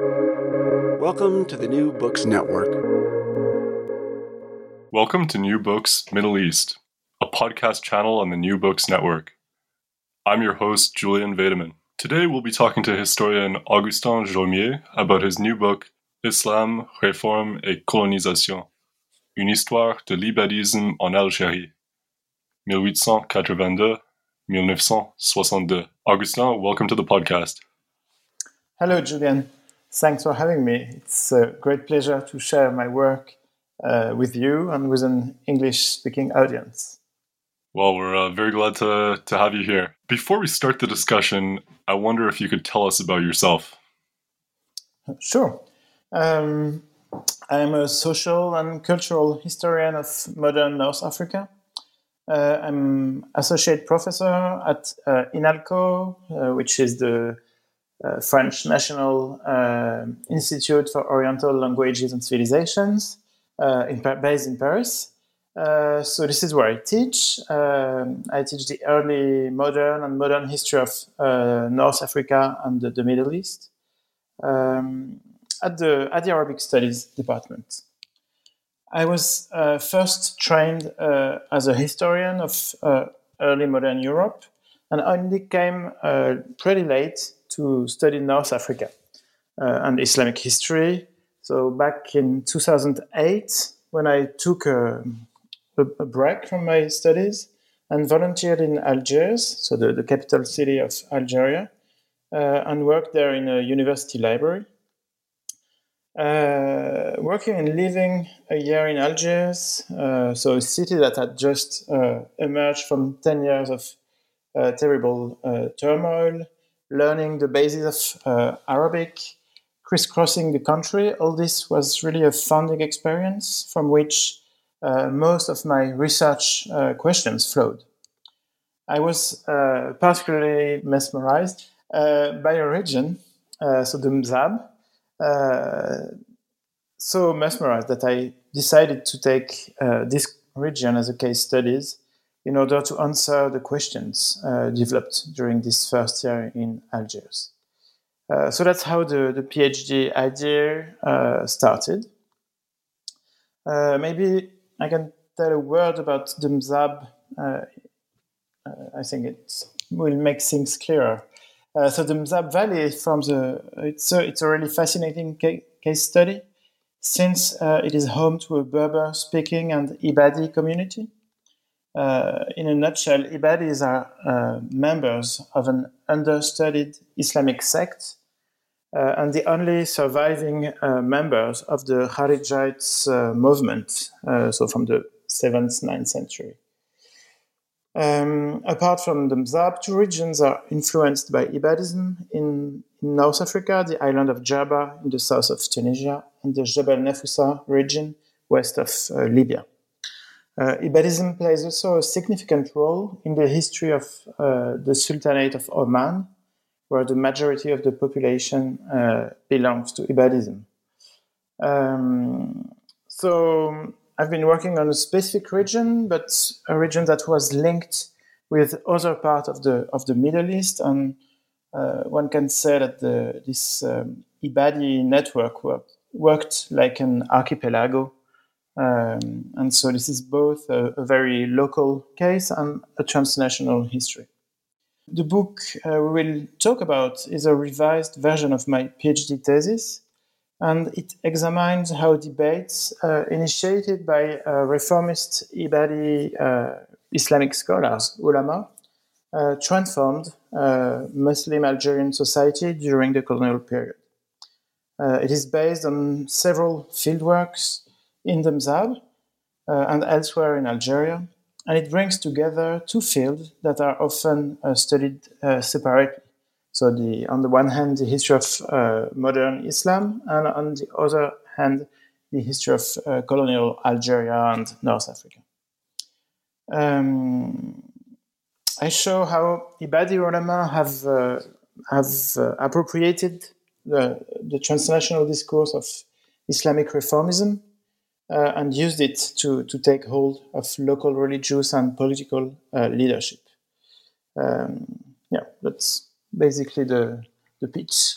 Welcome to the New Books Network. Welcome to New Books Middle East, a podcast channel on the New Books Network. I'm your host, Julian Weideman. Today we'll be talking to historian Augustin Jomier about his new book, Islam, Réforme et Colonisation Une histoire de l'ibadisme en Algérie, 1882-1962. Augustin, welcome to the podcast. Hello, Julian. Thanks for having me. It's a great pleasure to share my work uh, with you and with an English speaking audience. Well, we're uh, very glad to, to have you here. Before we start the discussion, I wonder if you could tell us about yourself. Sure. Um, I'm a social and cultural historian of modern North Africa. Uh, I'm associate professor at uh, INALCO, uh, which is the uh, French National uh, Institute for Oriental Languages and Civilizations, uh, in, based in Paris. so this is where I teach. Um, I teach the early modern and modern history of North Africa and the, the Middle East. Um, at the at the Arabic Studies department. I was uh, first trained uh, as a historian of uh, early modern Europe, and only came uh, pretty late to study North Africa uh, and Islamic history. So back in 2008, when I took a, a break from my studies and volunteered in Algiers, so the, the capital city of Algeria, uh, and worked there in a university library. Uh, working and living a year in Algiers, uh, so a city that had just uh, emerged from 10 years of uh, terrible turmoil, learning the basis of uh, Arabic, crisscrossing the country. All this was really a founding experience from which most of my research questions flowed. I was particularly mesmerized by a region, so the Mzab, uh, so mesmerized that I decided to take uh, this region as a case studies in order to answer the questions uh, developed during this first year in Algiers. Uh, so that's how the, the PhD idea uh, started. Uh, maybe I can tell a word about the Mzab. I think it will make things clearer. Uh, so the Mzab Valley from the it's a, it's a really fascinating ca- case study since uh, it is home to a Berber speaking and Ibadi community. Uh, in a nutshell, Ibadis are uh, members of an understudied Islamic sect uh, and the only surviving uh, members of the Kharijites movement, so from the 7th, 9th century. Um, apart from the Mzab, two regions are influenced by Ibadism. In, in, North Africa, the island of Jerba in the south of Tunisia, and the Jebel Nefusa region west of uh, Libya. Uh, Ibadism plays also a significant role in the history of uh, the Sultanate of Oman, where the majority of the population uh, belongs to Ibadism. Um, so I've been working on a specific region, but a region that was linked with other part of the of the Middle East, and uh, one can say that the, this um, Ibadi network worked, worked like an archipelago, um, and so this is both a, a, very local case and a transnational history. The book uh, we will talk about is a revised version of my PhD thesis and it examines how debates uh, initiated by uh, reformist Ibadi uh, Islamic scholars, ulama, uh, transformed uh, Muslim Algerian society during the colonial period. It is based on several fieldworks in the Mzab and elsewhere in Algeria, and it brings together two fields that are often studied separately. So the on the one hand, the history of uh, modern Islam, and on the other hand, the history of uh, colonial Algeria and North Africa. Um, I show how Ibadi ulama have uh, have uh, appropriated the, the transnational discourse of Islamic reformism uh, and used it to, to take hold of local religious and political uh, leadership. Um, yeah, that's basically the, the pitch.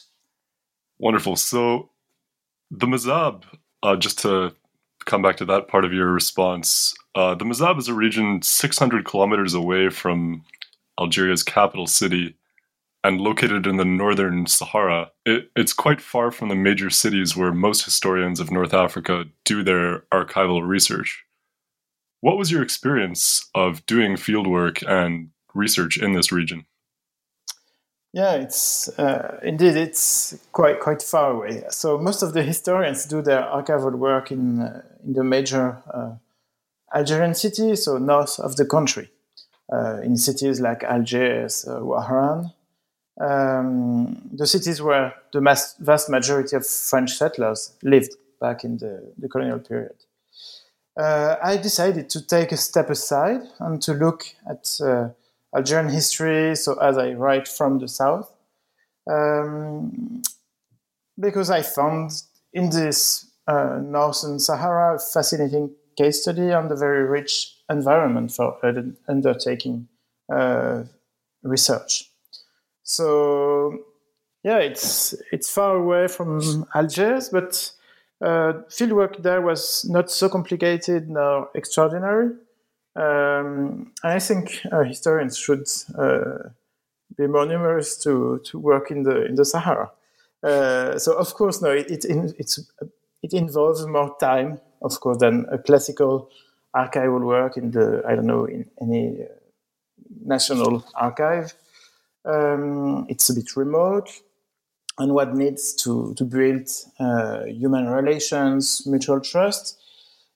Wonderful. So, the Mazab, uh, just to come back to that part of your response, uh, the Mazab is a region 600 kilometers away from Algeria's capital city and located in the northern Sahara. It, it's quite far from the major cities where most historians of North Africa do their archival research. What was your experience of doing fieldwork and research in this region? Yeah, it's uh, indeed it's quite quite far away. So most of the historians do their archival work in uh, in the major uh, Algerian cities, so north of the country, uh, in cities like Algiers, uh, Oran, um, the cities where the mass, vast majority of French settlers lived back in the, the colonial period. Uh, I decided to take a step aside and to look at Algerian history, so as I write from the south, um, because I found in this uh, northern Sahara a fascinating case study on the very rich environment for undertaking uh, research. So, yeah, it's it's far away from Algiers, but uh, fieldwork there was not so complicated nor extraordinary. Um, I think uh, historians should uh, be more numerous to, to work in the in the Sahara. Uh, so of course, no, it it, it involves more time, of course, than a classical archival work in the I don't know in any uh, national archive. Um, it's a bit remote, and what needs to to build uh, human relations, mutual trust.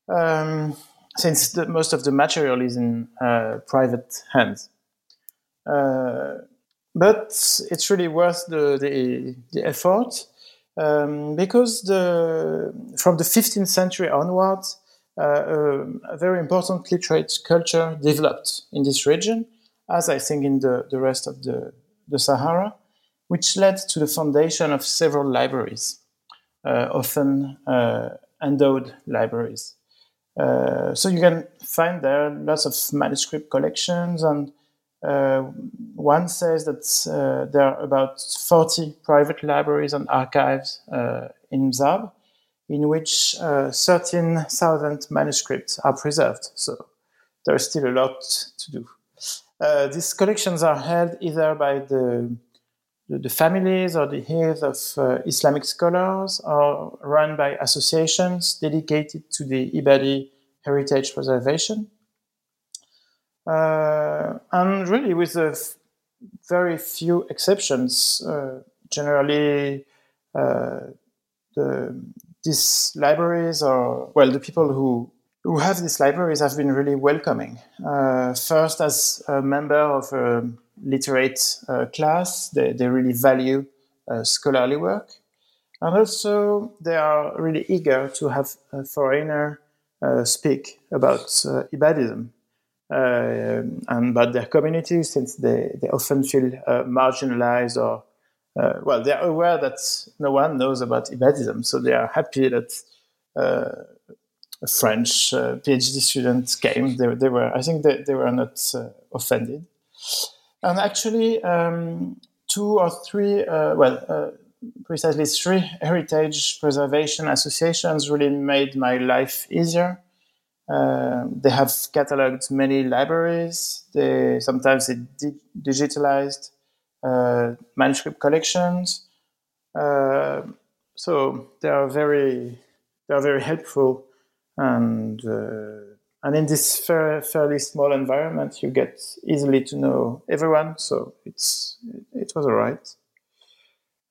Um, since the, most of the material is in uh, private hands. Uh, but it's really worth the, the, the effort um, because the, from the 15th century onwards, uh, um, a very important literate culture developed in this region, as I think in the, the rest of the, the Sahara, which led to the foundation of several libraries, uh, often uh, endowed libraries. Uh, so you can find there lots of manuscript collections, and uh, one says that uh, there are about 40 private libraries and archives uh, in Mzab, in which uh, 13,000 manuscripts are preserved. So there's still a lot to do. These collections are held either by the the, families or the heirs of uh, Islamic scholars or run by associations dedicated to the Ibadi heritage preservation. Uh, and really, with a f- very few exceptions, uh, generally uh, the, these libraries are, well, the people who who have these libraries have been really welcoming. Uh, first, as a member of a literate uh, class. They, they really value uh, scholarly work. And also, they are really eager to have a foreigner uh, speak about Ibadism. Uh, and about their community since they, they often feel uh, marginalized or uh, well they're aware that no one knows about Ibadism so they are happy that a French PhD student came they, they were I think they, they were not offended and actually, um, two or three, uh, well, uh, precisely three heritage preservation associations really made my life easier. Uh, they have cataloged many libraries. They sometimes they di- digitalized uh, manuscript collections. Uh, so they are very they are very helpful and uh, and in this fair, fairly small environment, you get easily to know everyone. So it's it was all right.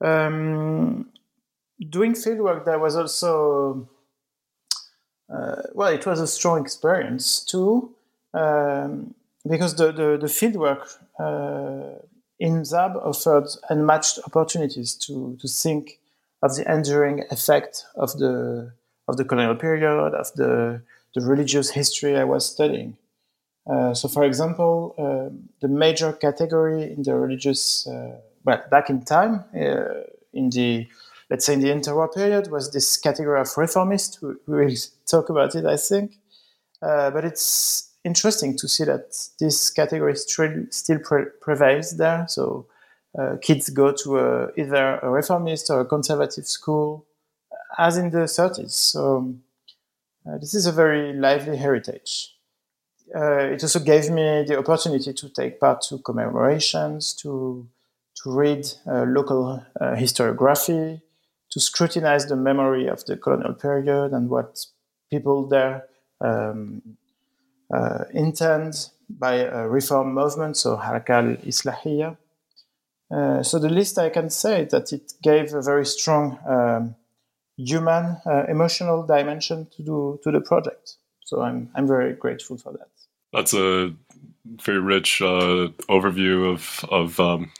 Um, doing fieldwork there was also uh, well, it was a strong experience too, um, because the the, the fieldwork uh, in Zab offered unmatched opportunities to to think of the enduring effect of the of the colonial period of the the religious history I was studying. Uh, so, for example, uh, the major category in the religious, uh, well, back in time, uh, in the let's say in the interwar period, was this category of reformist. We, will talk about it, I think. Uh, but it's interesting to see that this category still, still pre- prevails there. So, uh, kids go to a, either a reformist or a conservative school, as in the 30s. So uh, this is a very lively heritage. Uh, it also gave me the opportunity to take part to commemorations, to to read uh, local uh, historiography, to scrutinize the memory of the colonial period and what people there um, uh, intend by a reform movement, so Harakal Islahiyya. Uh, so the list I can say that it gave a very strong um, human, uh, emotional dimension to do to the project. So I'm I'm very grateful for that. That's a very rich uh, overview of of um,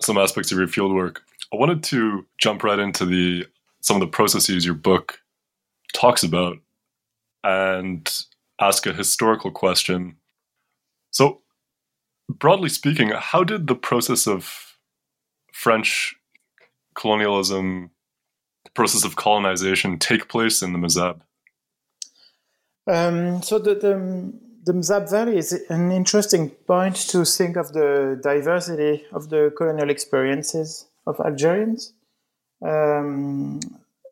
some aspects of your fieldwork. I wanted to jump right into the some of the processes your book talks about and ask a historical question. So, broadly speaking, how did the process of French colonialism, process of colonization, take place in the Mazab? Um, so the, the, the Mzab Valley is an interesting point to think of the diversity of the colonial experiences of Algerians. Um,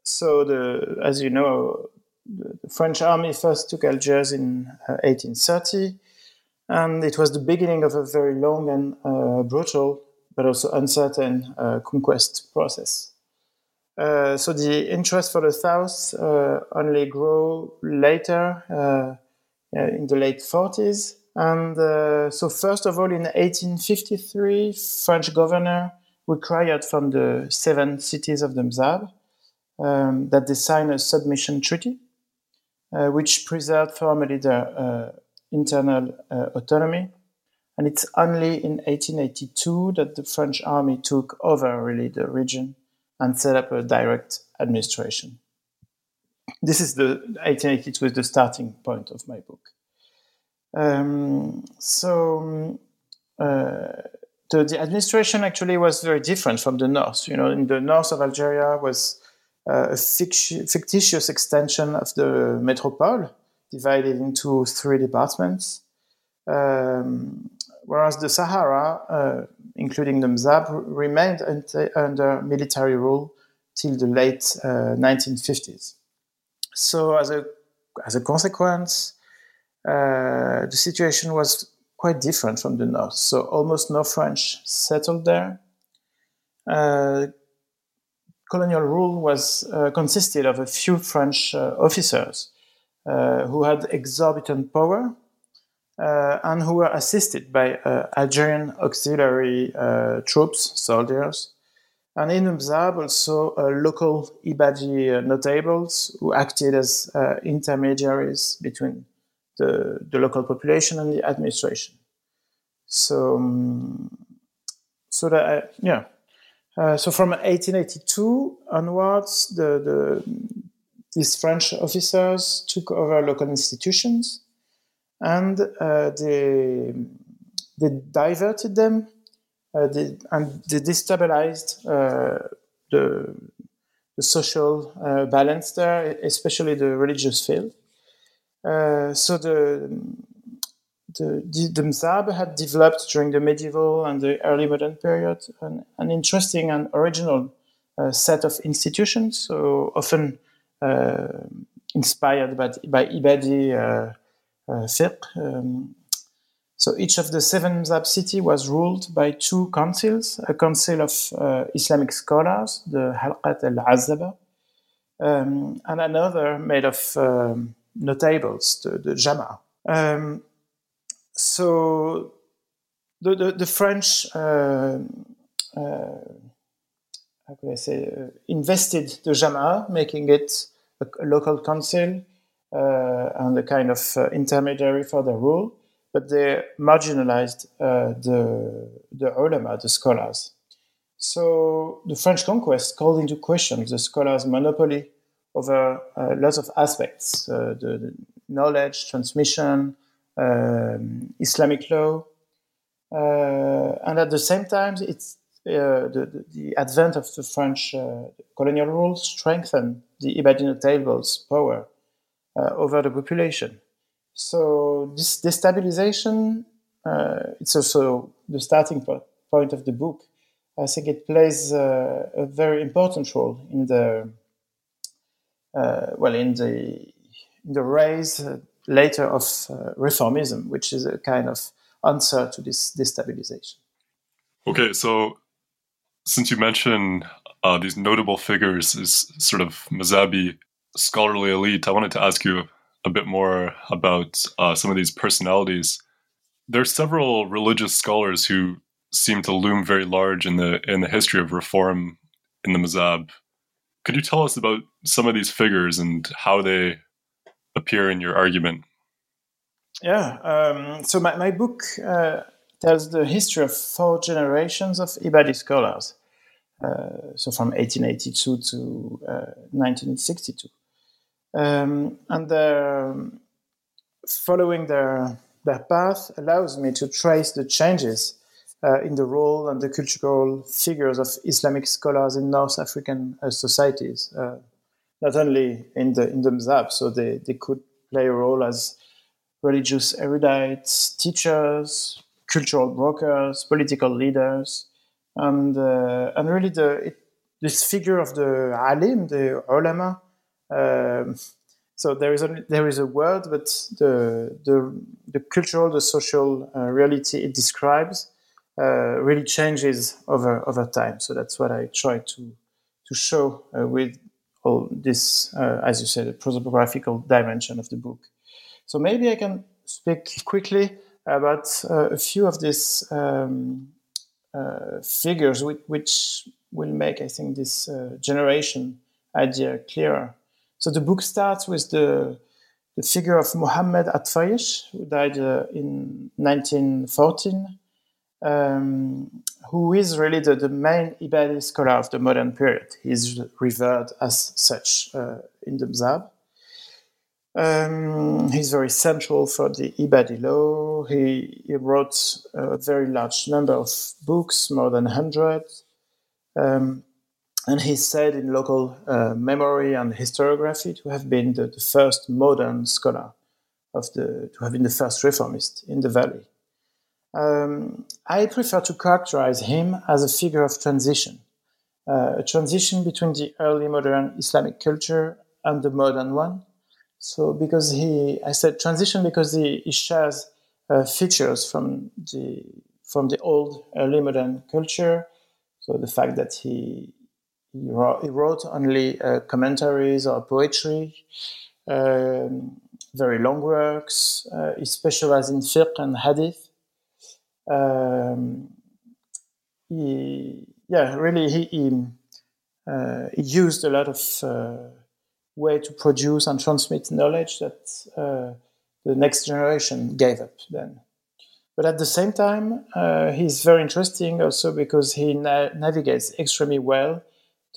so the, as you know, the French army first took Algiers in uh, 1830, and it was the beginning of a very long and uh, brutal, but also uncertain uh, conquest process. Uh, so the interest for the South uh, only grew later uh, in the late 40s. And so, first of all, in 1853, French governor required from the seven cities of the Mzab um, that they sign a submission treaty uh, which preserved formally their uh, internal uh, autonomy. And it's only in 1882 that the French army took over really the region and set up a direct administration. This is the 1882 is the starting point of my book. Um, so uh, the, the, administration actually was very different from the north. You know, in the north of Algeria was a fictitious extension of the metropole, divided into three departments. Um, whereas the Sahara, uh, including the Mzab, remained under military rule till the late uh, 1950s. So, as a, as a consequence, uh, the situation was quite different from the north. So, almost no French settled there. Uh, colonial rule was uh, consisted of a few French uh, officers uh, who had exorbitant power uh, and who were assisted by uh, Algerian auxiliary troops, soldiers, and in Mzab also local Ibadi notables who acted as intermediaries between the, the local population and the administration. So, um, so that yeah, uh, so from 1882 onwards, the, the, these French officers took over local institutions and uh, they, they diverted them uh, they, and they destabilized uh, the, the social balance there, especially the religious field. so the the, the, Mzab had developed during the medieval and the early modern period an, an interesting and original uh, set of institutions, so often uh, inspired by, by Ibadi uh, uh. Um, so each of the seven Mzab city was ruled by two councils, a council of uh, Islamic scholars, the Halqat al-Azaba, um, and another made of um, notables, the, the Jama. Um, so the, the, the French, uh, uh, how could I say, uh, invested the Jama, making it a, a local council and a kind of uh, intermediary for the rule, but they marginalized uh, the, the ulama, the scholars. So the French conquest called into question the scholars' monopoly over lots of aspects, the, the knowledge, transmission, um, Islamic law, uh, and at the same time, it's uh, the, the, advent of the French uh, colonial rule strengthened the Ibadi table's power over the population. So this destabilization, it's also the starting point of the book, I think it plays uh, a very important role in the uh, well in the in the rise uh, later of uh, reformism, which is a kind of answer to this destabilization. Okay, so since you mentioned uh, these notable figures is sort of Mazabi scholarly elite, I wanted to ask you a bit more about uh, some of these personalities. There are several religious scholars who seem to loom very large in the in the history of reform in the Mazab. Could you tell us about some of these figures and how they appear in your argument? Yeah. Um, so my, my book uh, tells the history of four generations of Ibadi scholars. Uh, so from 1882 to uh, 1962. Um, and um, following their, their path allows me to trace the changes uh, in the role and the cultural figures of Islamic scholars in North African uh, societies, uh, not only in the in the Mazab, so they, they could play a role as religious erudites, teachers, cultural brokers, political leaders, and uh, and really the it, this figure of the alim, the ulama. Um, so there is a there is a word, but the the, the cultural, the social uh, reality it describes uh, really changes over over time. So that's what I try to to show uh, with all this, uh, as you said, the prosopographical dimension of the book. So maybe I can speak quickly about uh, a few of these um, uh, figures which, which, will make, I think, this generation idea clearer. So the book starts with the, the figure of Muhammad Atfayesh, who died uh, in 1914, um, who is really the, the, main Ibadi scholar of the modern period. He's revered as such uh, in the Mzab. Um, he's very central for the Ibadi law. He, he, wrote a very large number of books, more than 100. Um, and he's said in local uh, memory and historiography to have been the, the, first modern scholar of the, to have been the first reformist in the valley. Um, I prefer to characterize him as a figure of transition, uh, a transition between the early modern Islamic culture and the modern one, so because he, I said transition because he, he shares uh, features from the from the old early modern culture. So the fact that he he wrote, he wrote only uh, commentaries or poetry, um, very long works. Uh, he specialized in fiqh and hadith. Um, he, yeah, really, he, he, uh, he used a lot of uh, way to produce and transmit knowledge that uh, the next generation gave up then. But at the same time, uh, he's very interesting also because he na- navigates extremely well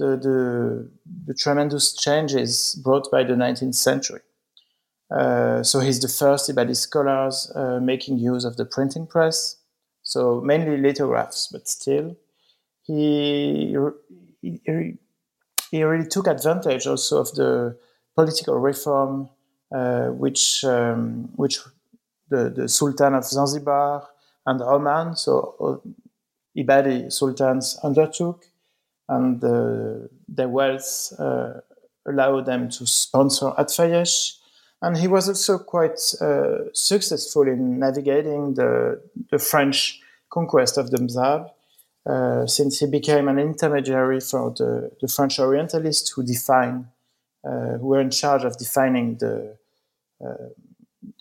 the, the, the, tremendous changes brought by the 19th century. Uh, so he's the first Ibadi scholars uh, making use of the printing press, so mainly lithographs, but still. He, he, he really took advantage also of the political reform uh, which um, which the, the Sultan of Zanzibar and Oman, so uh, Ibadi sultans undertook, and uh, their wealth uh, allowed them to sponsor Atfayesh. And he was also quite uh, successful in navigating the, the French conquest of the Mzab, uh, since he became an intermediary for the, the French Orientalists who define, uh, who were in charge of defining the uh,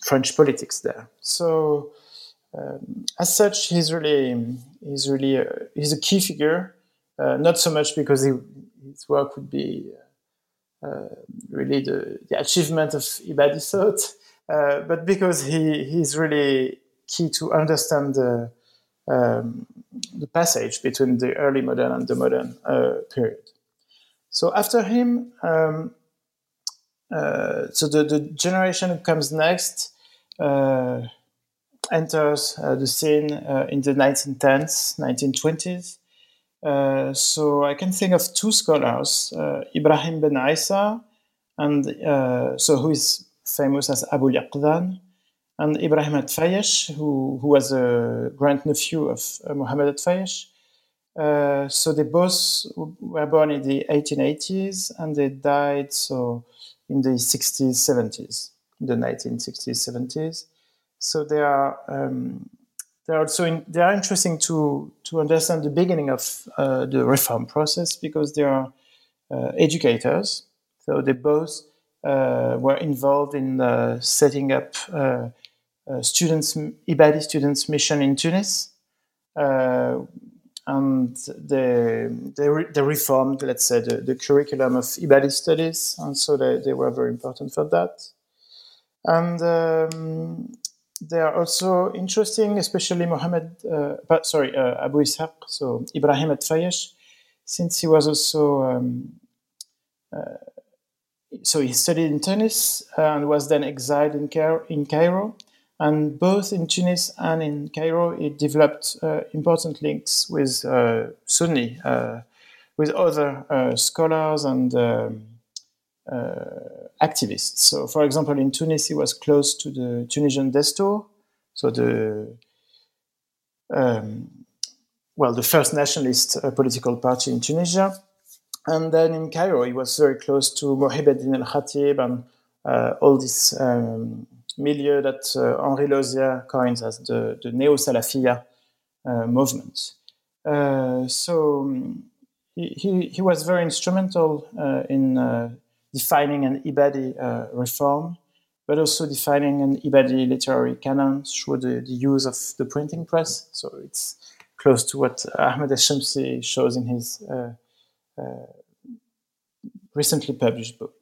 French politics there. So, um, as such, he's really he's really a, he's a key figure. Uh, not so much because he, his work would be uh, really the, the, achievement of Ibadi thought, uh, but because he he's really key to understand the um, the passage between the early modern and the modern uh, period. So after him, um, uh, so the, the generation who comes next uh, enters uh, the scene uh, in the 1910s, 1920s. Uh, so I can think of two scholars, Ibrahim ben Isa, and so who is famous as Abu Yaqzan, and Ibrahim Atfayesh, who, who was a grandnephew of uh, Muhammad Atfayesh. Uh, so they both were born in the 1880s and they died so in the 60s, 70s, the 1960s, 70s. So they are um, they are also in, they are interesting to to understand the beginning of uh, the reform process because they are uh, educators. So they both uh, were involved in uh, setting up uh, students Ibadi students mission in Tunis and they, they, re, they, reformed, let's say, the, the, curriculum of Ibadi studies, and so they, they were very important for that. And um, they are also interesting, especially Mohammed, uh, sorry, uh, Abu Ishaq, so Ibrahim Atfayesh, since he was also, um, uh, so he studied in Tunis and was then exiled in, Cairo, in Cairo. And both in Tunis and in Cairo, he developed uh, important links with uh, Sunni, uh, with other scholars and um, activists. So, for example, in Tunis, he was close to the Tunisian Destour, so the um, well, the first nationalist uh, political party in Tunisia. And then in Cairo, he was very close to Mohibeddin El Khatib and all this um, milieu that uh, Henri Lauzière coins as the, the Neo-Salafiyya uh, movement. Uh, so um, he, he, was very instrumental in defining an Ibadi reform, but also defining an Ibadi literary canon through the, the use of the printing press. So it's close to what Ahmed Shamsi shows in his uh, uh, recently published book.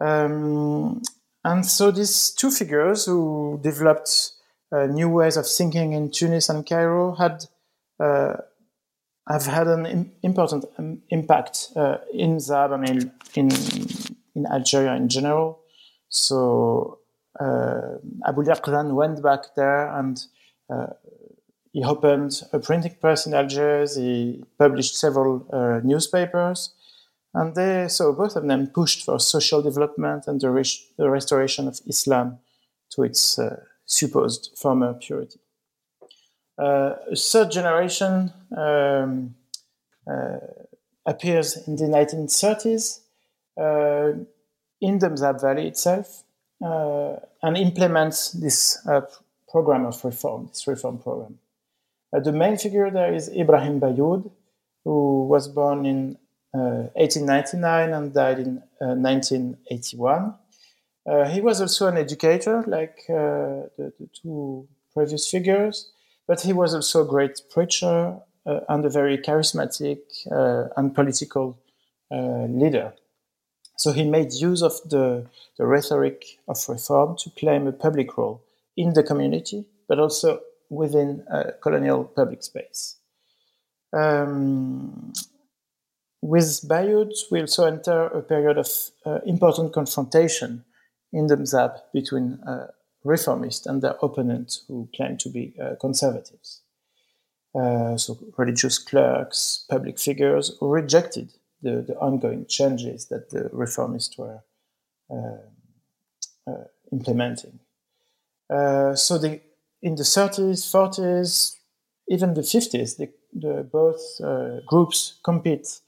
Um, and so these two figures who developed uh, new ways of thinking in Tunis and Cairo had uh, have had an Im- important um, impact uh, in Zab and in, in, in Algeria in general. So uh, Abu Yaqzan went back there and uh, he opened a printing press in Algiers. He published several uh, newspapers. And they, so both of them pushed for social development and the, the restoration of Islam to its uh, supposed former purity. Uh, a third generation um, uh, appears in the 1930s uh, in the Mzab Valley itself and implements this program of reform, this reform program. the main figure there is Ibrahim Bayoud, who was born in 1899 uh, and died in 1981. Uh, uh, he was also an educator, like the, the, two previous figures, but he was also a great preacher and a very charismatic and political leader. So he made use of the, the rhetoric of reform to claim a public role in the community, but also within a colonial public space. Um, with Bayoud, we also enter a period of uh, important confrontation in the Mzab between uh, reformists and their opponents who claim to be uh, conservatives. Uh, so, religious clerks, public figures who rejected the, the ongoing changes that the reformists were uh, uh, implementing. so, the, in the 30s, 40s, even the 50s, the, the both groups compete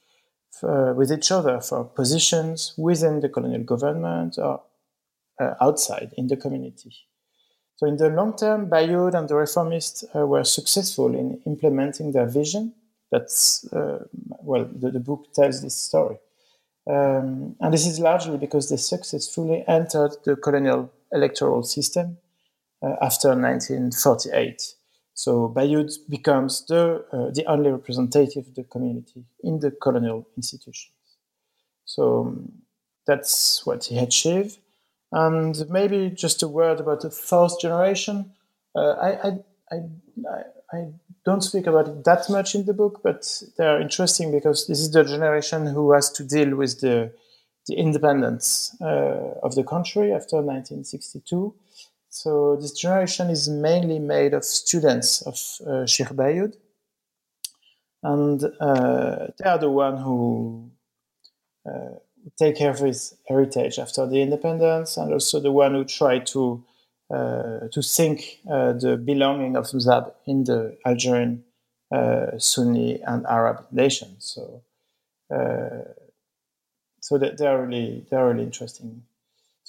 uh, with each other for positions within the colonial government or uh, outside in the community. So, in the long term, Bayoud and the reformists uh, were successful in implementing their vision. That's, uh, well, the, the, book tells this story. Um, and this is largely because they successfully entered the colonial electoral system uh, after 1948. So Bayoud becomes the, uh, the only representative of the community in the colonial institutions. So um, that's what he achieved. And maybe just a word about the fourth generation. Uh, I, I, I, I, don't speak about it that much in the book, but they're interesting because this is the generation who has to deal with the, the independence uh, of the country after 1962 so this generation is mainly made of students of uh, Sheikh Bayoud, and uh, they are the one who uh, take care of his heritage after the independence, and also the one who tried to uh, to think uh, the belonging of Mzab in the Algerian Sunni and Arab nations. So, so they, they are really they are really interesting.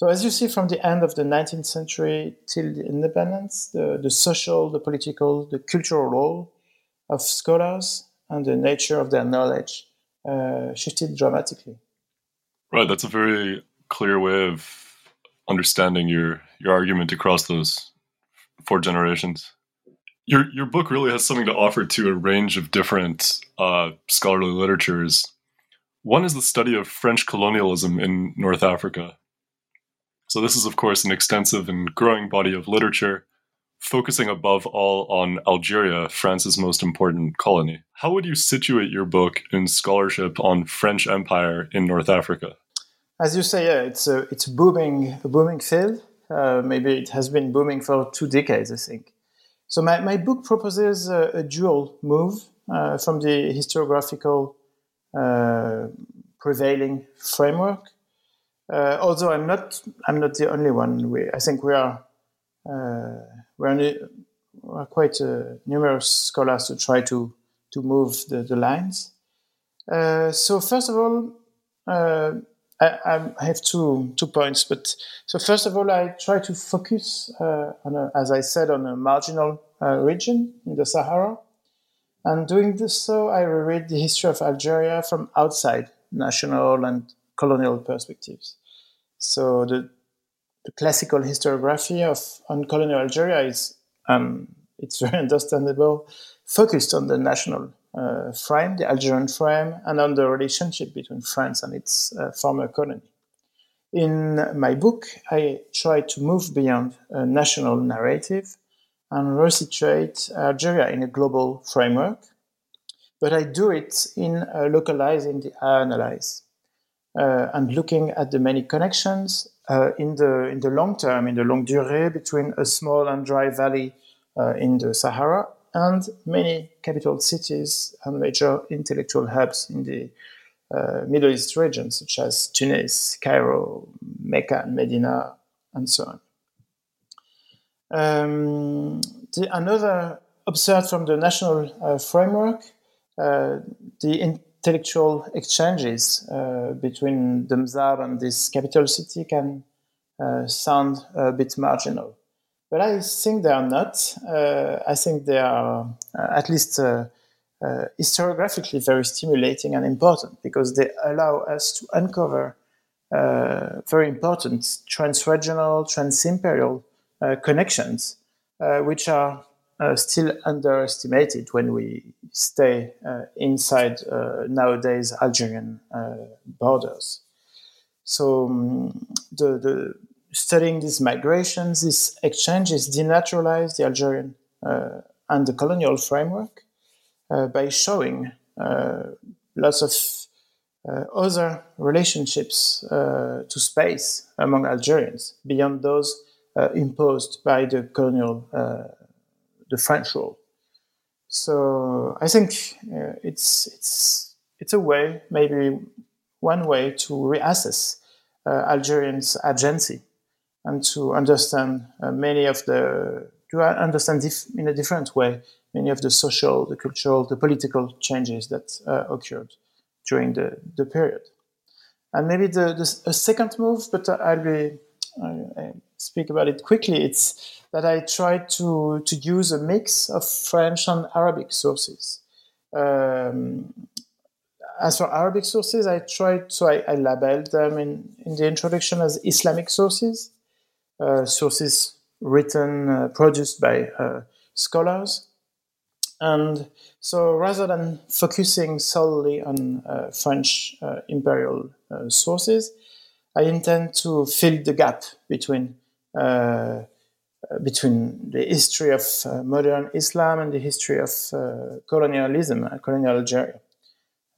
So as you see from the end of the 19th century till the independence, the, the social, the political, the cultural role of scholars and the nature of their knowledge uh, shifted dramatically. Right, that's a very clear way of understanding your your argument across those four generations. Your your book really has something to offer to a range of different uh, scholarly literatures. One is the study of French colonialism in North Africa. So this is, of course, an extensive and growing body of literature focusing above all on Algeria, France's most important colony. How would you situate your book in scholarship on French Empire in North Africa? As you say, yeah, it's a it's booming a booming field. Uh, maybe it has been booming for two decades, I think. So my, my book proposes a, a dual move uh, from the historiographical uh, prevailing framework. Uh, although I'm not I'm not the only one. We, I think we are uh, we're, we're quite uh, numerous scholars to try to to move the, the lines. Uh, so first of all, uh, I, I, have two two points. But so first of all, I try to focus uh, on, a, as I said, on a marginal uh, region in the Sahara. And doing this, so I reread the history of Algeria from outside national and colonial perspectives. So the the classical historiography of on colonial Algeria is um, it's very understandable, focused on the national frame, the Algerian frame, and on the relationship between France and its uh, former colony. In my book, I try to move beyond a national narrative and resituate Algeria in a global framework, but I do it in uh, localizing the analyze uh, and looking at the many connections uh, in the in the long term, in the longue durée, between a small and dry valley uh, in the Sahara and many capital cities and major intellectual hubs in the uh, Middle East region, such as Tunis, Cairo, Mecca, Medina, and so on. Um, the, another observed from the national uh, framework, uh, the intellectual exchanges uh, between the Mzab and this capital city can uh, sound a bit marginal. But I think they are not. Uh, I think they are uh, at least uh, uh, historiographically very stimulating and important because they allow us to uncover very important transregional, transimperial connections, which are uh, still underestimated when we stay uh, inside uh, nowadays Algerian borders. So um, the, the studying these migrations, these exchanges denaturalize the Algerian uh, and the colonial framework uh, by showing uh, lots of other relationships to space among Algerians beyond those imposed by the colonial the French rule. So I think uh, it's it's it's a way, maybe one way to reassess uh, Algerians' agency and to understand uh, many of the to understand dif- in a different way many of the social, the cultural, the political changes that uh, occurred during the, the period. And maybe the, the a second move, but I'll be I speak about it quickly. It's that I tried to, to use a mix of French and Arabic sources. Um, as for Arabic sources, I tried, so I, I, labeled them in, in the introduction as Islamic sources, uh, sources written, uh, produced by uh, scholars. And so rather than focusing solely on uh, French uh, imperial uh, sources, I intend to fill the gap between uh, between the history of uh, modern Islam and the history of uh, colonialism, colonial Algeria.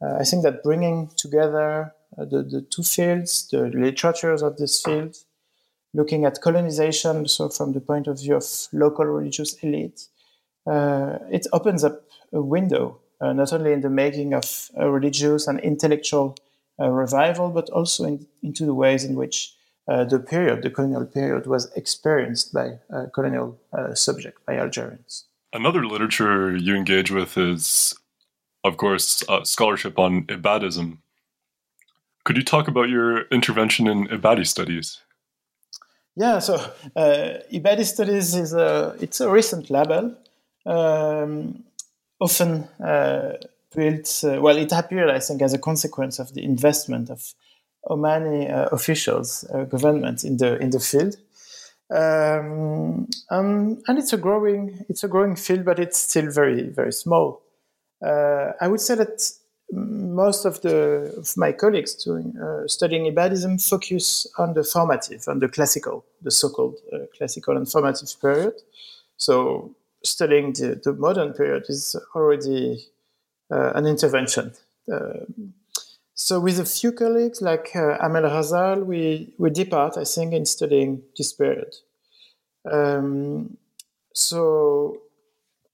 I think that bringing together the, the two fields, the literatures of this field, looking at colonization, so from the point of view of local religious elite, uh, it opens up a window, uh, not only in the making of a religious and intellectual uh, revival, but also in, into the ways in which uh, the period, the colonial period, was experienced by uh, colonial uh, subject, by Algerians. Another literature you engage with is, of course, scholarship on Ibadism. Could you talk about your intervention in Ibadi studies? Yeah, so uh, Ibadi studies is a it's a recent label, um, often uh, built. Uh, well, it appeared, I think, as a consequence of the investment of Omani uh, officials, uh, government in the in the field. Um, um, and it's a growing it's a growing field, but it's still very very small. Uh, I would say that most of the of my colleagues doing, uh, studying Ibadism focus on the formative, on the classical, the so-called uh, classical and formative period. So studying the, the modern period is already uh, an intervention. Um, so with a few colleagues like uh, Amel Ghazal, we, we depart, I think, in studying this period. Um, so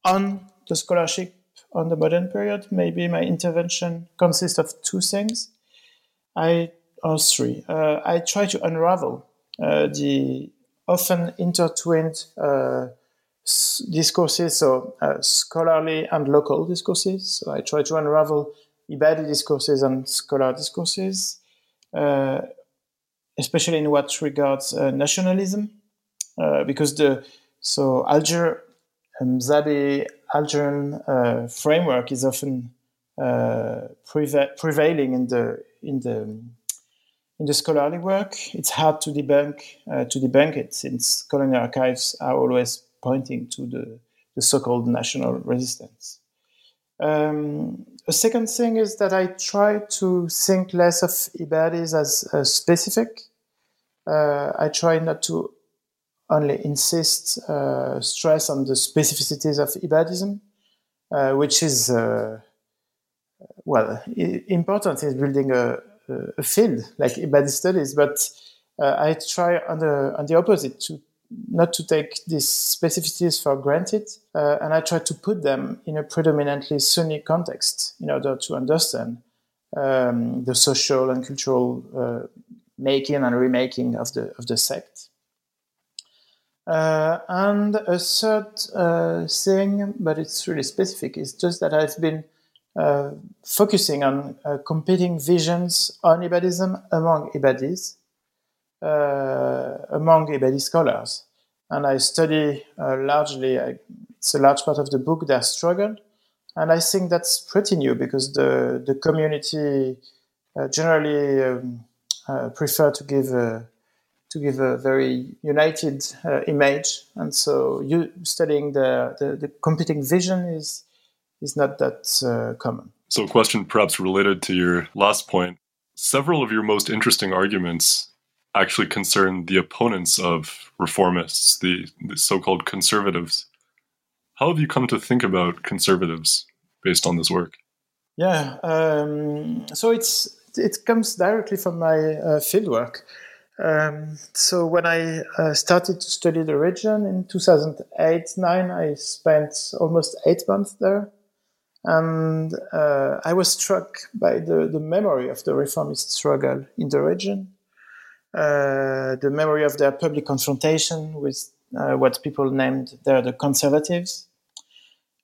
on the scholarship on the modern period, maybe my intervention consists of two things. I or three. Uh, I try to unravel uh, the often intertwined uh, discourses, so uh, scholarly and local discourses. So I try to unravel Ibadi discourses and scholar discourses, uh, especially in what regards uh, nationalism, because the so Alger um, Zabi Algerian uh, framework is often uh, preva- prevailing in the in the in the scholarly work. It's hard to debunk uh, to debunk it since colonial archives are always pointing to the, the so-called national resistance. Um, a second thing is that I try to think less of Ibadis as uh, specific. Uh, I try not to only insist uh, stress on the specificities of Ibadism, uh, which is uh, well important in building a, a, field like Ibadi studies. But uh, I try on the on the opposite to not to take these specificities for granted, uh, and I try to put them in a predominantly Sunni context in order to understand um, the social and cultural uh, making and remaking of the of the sect. Uh, and a third uh, thing, but it's really specific, is just that I've been uh, focusing on uh, competing visions on Ibadism among Ibadis, uh, among Ibadi scholars. And I study uh, largely, I, it's a large part of the book, their struggle. And I think that's pretty new because the, the community generally um, prefer to give to give a very united uh, image. And so, you studying the, the, the, competing vision is is not that uh, common. So, a question perhaps related to your last point. Several of your most interesting arguments actually concern the opponents of reformists, the, the so-called conservatives. How have you come to think about conservatives based on this work? Yeah, um, so it's it comes directly from my uh, fieldwork. Um, so when I uh, started to study the region in 2008-9, I spent almost eight months there. And uh, I was struck by the, the memory of the reformist struggle in the region, uh, the memory of their public confrontation with uh, what people named there the conservatives.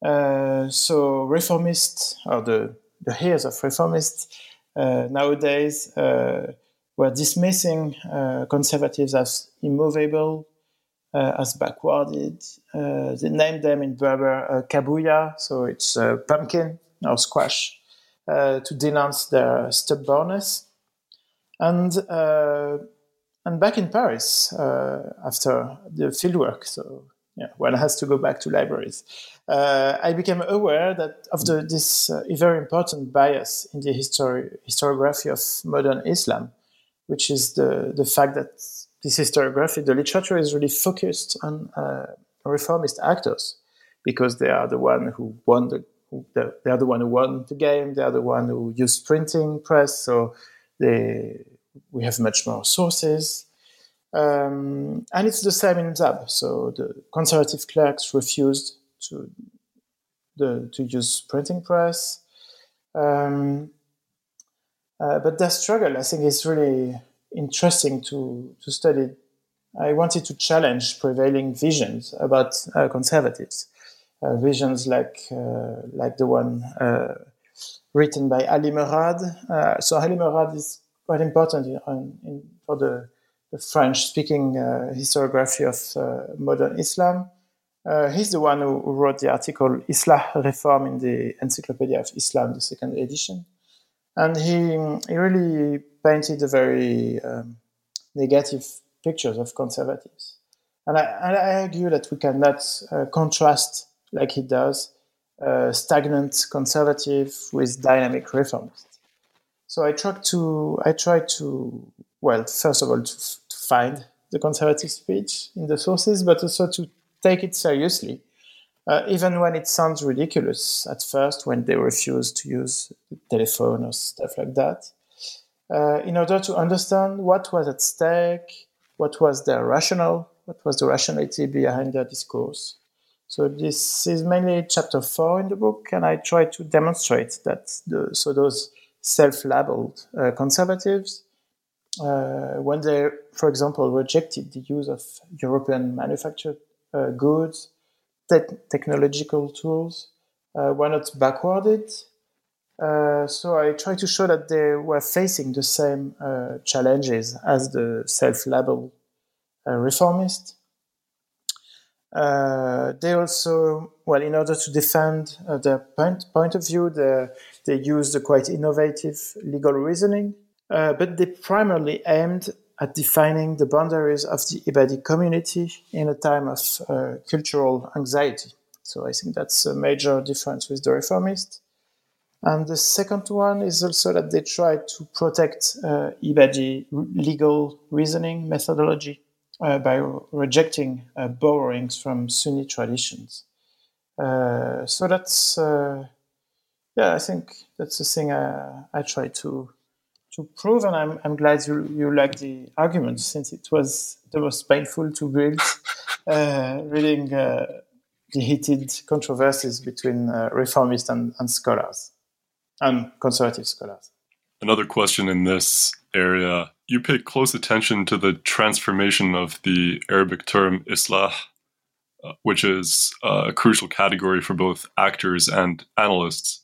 Uh, so reformists, or the, the heirs of reformists, uh, nowadays were dismissing uh, conservatives as immovable, uh, as backwarded. Uh, they named them in Berber uh, kabuya, so it's pumpkin or squash, to denounce their stubbornness. And and back in Paris after the fieldwork, so yeah, one has to go back to libraries. Uh, I became aware that of the, this uh, very important bias in the historiography of modern Islam, which is the, the fact that this historiography, the literature is really focused on uh, reformist actors because they are the one who won the they are the one who won the game. They are the one who used printing press, so they we have much more sources. Um, and it's the same in Zab. So the conservative clerks refused to the, to use printing press. Um, uh, but that struggle, I think, is really interesting to, to study. I wanted to challenge prevailing visions about uh, conservatives uh, visions like uh, like the one uh, written by Ali Merad. so Ali Merad is quite important in, in, for the, the French-speaking historiography of modern Islam. Uh, he's the one who, who, wrote the article Islah Reform in the Encyclopedia of Islam, the second edition. And he, he really painted a very um, negative pictures of conservatives. And I, and I, argue that we cannot uh, contrast, like he does, uh, stagnant conservative with dynamic reformist. So I tried to, I tried to, well, first of all, to, to find the conservative speech in the sources, but also to take it seriously, uh, even when it sounds ridiculous at first when they refuse to use telephone or stuff like that. Uh, in order to understand what was at stake, what was their rationale, what was the rationality behind their discourse. So this is mainly chapter four in the book, and I try to demonstrate that the, so those self-labeled uh, conservatives, uh, when they, for example, rejected the use of European manufactured uh, goods, te- technological tools, uh, were not backwarded. Uh, so I try to show that they were facing the same challenges as the self-labeled reformists. Uh, they also, well, in order to defend uh, their point, point of view, they, they used a quite innovative legal reasoning, uh, but they primarily aimed at defining the boundaries of the Ibadi community in a time of uh, cultural anxiety. So I think that's a major difference with the reformists. And the second one is also that they try to protect uh, Ibadi legal reasoning methodology uh, by rejecting uh, borrowings from Sunni traditions. Uh, so that's, uh, yeah, I think that's the thing I, I try to to prove, and I'm, I'm glad you, you like the argument since it was the most painful to read, uh, reading uh, the heated controversies between uh, reformists and, and scholars and conservative scholars. Another question in this area you pay close attention to the transformation of the Arabic term Islah, uh, which is a crucial category for both actors and analysts.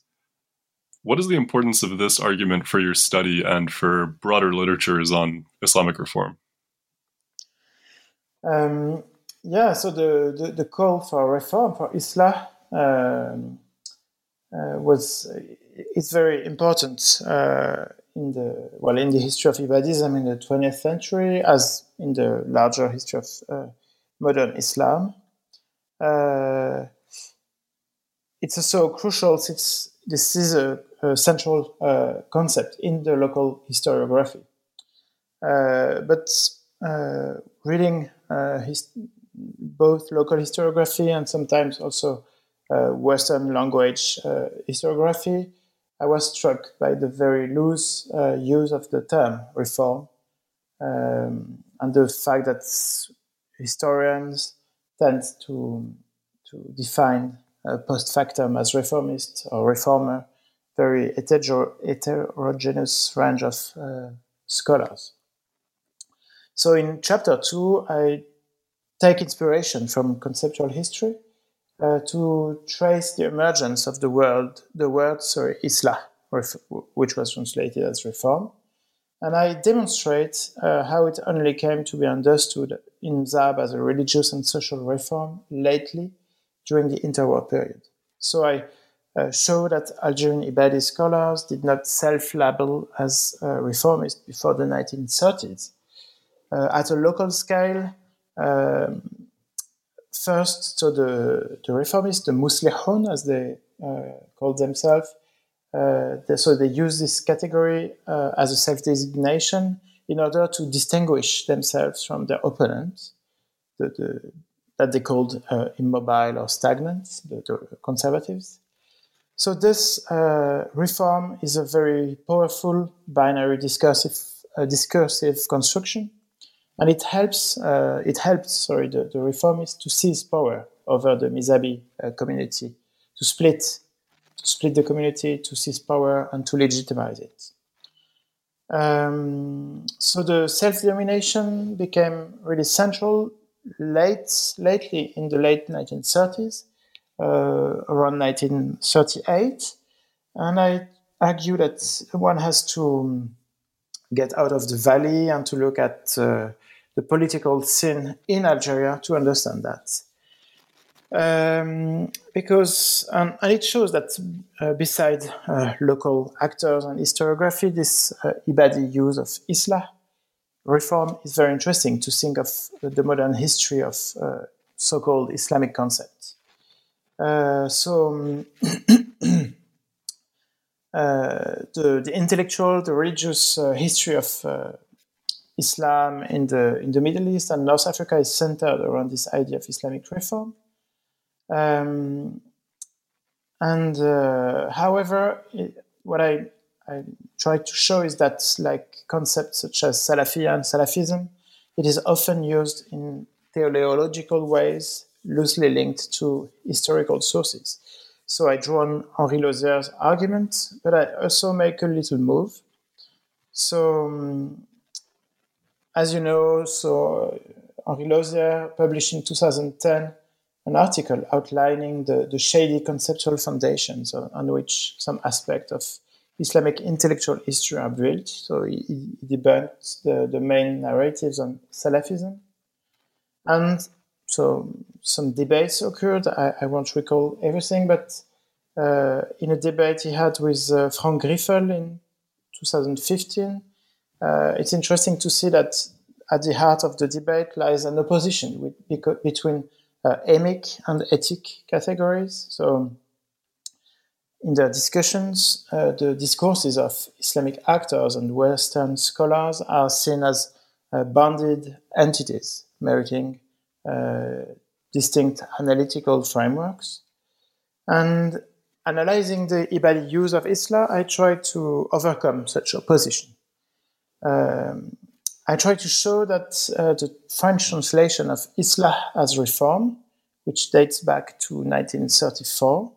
What is the importance of this argument for your study and for broader literatures on Islamic reform? Um, yeah, so the, the, the, call for reform for Islah um, uh, was it's very important uh, in the well in the history of Ibadism in the 20th century, as in the larger history of uh, modern Islam. Uh, it's also crucial since this is a central uh, concept in the local historiography. Uh, but uh, reading his, both local historiography and sometimes also Western language historiography, I was struck by the very loose use of the term reform um, and the fact that historians tend to to define uh, post factum as reformist or reformer very heterogeneous range of uh, scholars. So in chapter two, I take inspiration from conceptual history uh, to trace the emergence of the word, the word, sorry, Islah, which was translated as reform. And I demonstrate uh, how it only came to be understood in Zab as a religious and social reform lately during the interwar period. So I uh, show that Algerian Ibadi scholars did not self-label as uh, reformist before the 1930s. Uh, at a local scale, um, first, so the, the reformists, the Muslihun, as they uh, call themselves, uh, they, so they use this category as a self-designation in order to distinguish themselves from their opponents, the, the, that they called immobile or stagnant, the, the conservatives. So this uh, reform is a very powerful binary discursive uh, discursive construction, and it helps uh, it helped sorry the, the reformists to seize power over the Mizabi uh, community, to split to split the community, to seize power, and to legitimize it. Um, so the self-determination became really central late lately in the late 1930s around 1938. And I argue that one has to get out of the valley and to look at uh, the political scene in Algeria to understand that. Um, because, and, and, it shows that uh, uh, local actors and historiography, this uh, Ibadi use of Islah reform is very interesting to think of the modern history of uh, so called Islamic concepts. Uh, so, um, Uh, the, the intellectual, the religious uh, history of uh, Islam in the in the Middle East and North Africa is centered around this idea of Islamic reform. Um, and uh, however, it, what I, I try to show is that like concepts such as Salafiyya and Salafism, it is often used in teleological ways, loosely linked to historical sources. So I draw on Henri Lauzière's argument, but I also make a little move. So, um, as you know, so Henri Lauzière published in 2010 an article outlining the, the shady conceptual foundations on, on, which some aspect of Islamic intellectual history are built. So he, he debunked the, the main narratives on Salafism. And so some debates occurred. I, I won't recall everything, but uh, in a debate he had with uh, Frank Griffel in 2015, uh, it's interesting to see that at the heart of the debate lies an opposition with, between uh, emic and etic categories. So, in their discussions, uh, the discourses of Islamic actors and Western scholars are seen as uh, bounded entities, meriting distinct analytical frameworks. And analyzing the Ibadi use of Islah, I tried to overcome such opposition. Um, I tried to show that uh, the French translation of Islah as reform, which dates back to 1934,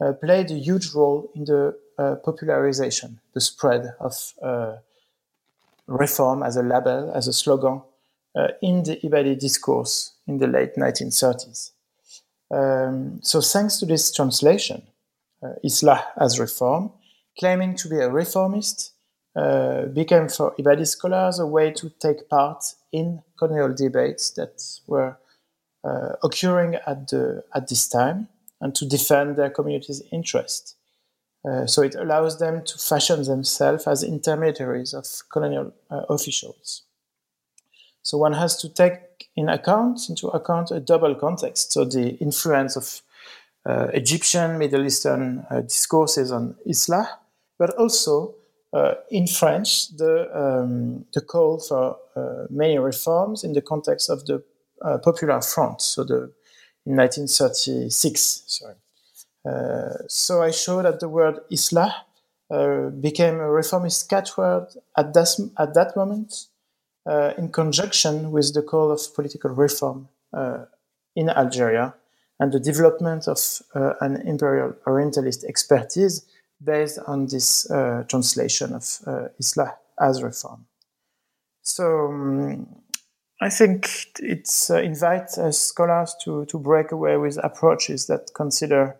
uh, played a huge role in the uh, popularization, the spread of uh, reform as a label, as a slogan in the Ibadi discourse in the late 1930s. Um, so, thanks to this translation, uh, Islah as reform, claiming to be a reformist, uh, became for Ibadi scholars a way to take part in colonial debates that were uh, occurring at, the, at this time and to defend their community's interest. Uh, so it allows them to fashion themselves as intermediaries of colonial uh, officials. So one has to take in account into account a double context. So the influence of uh, Egyptian, Middle Eastern uh, discourses on Islam, but also uh, in French the um, the call for many reforms in the context of the Popular Front. So the in 1936, sorry. so I show that the word Islah uh, became a reformist catchword at that, at that moment uh, in conjunction with the call of political reform uh, in Algeria and the development of uh, an imperial Orientalist expertise based on this uh, translation of uh, Islah as reform. So um, I think it uh, invites scholars to, to break away with approaches that consider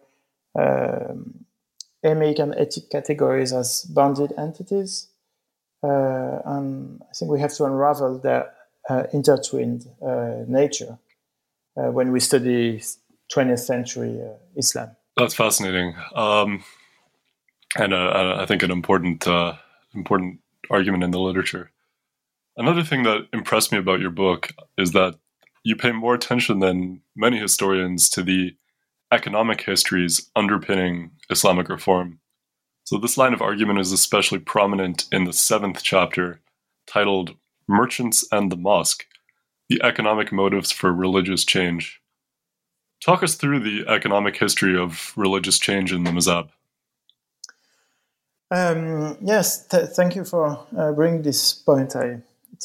um, emic and etic categories as bounded entities and I think we have to unravel their uh, intertwined uh, nature when we study 20th century Islam. That's fascinating, um, and uh, I think an important uh, important argument in the literature. Another thing that impressed me about your book is that you pay more attention than many historians to the economic histories underpinning Islamic reform. So, this line of argument is especially prominent in the seventh chapter, titled Merchants and the Mosque The Economic Motives for Religious Change. Talk us through the economic history of religious change in the Mazab. Um, yes, th- thank you for uh, bringing this point. I,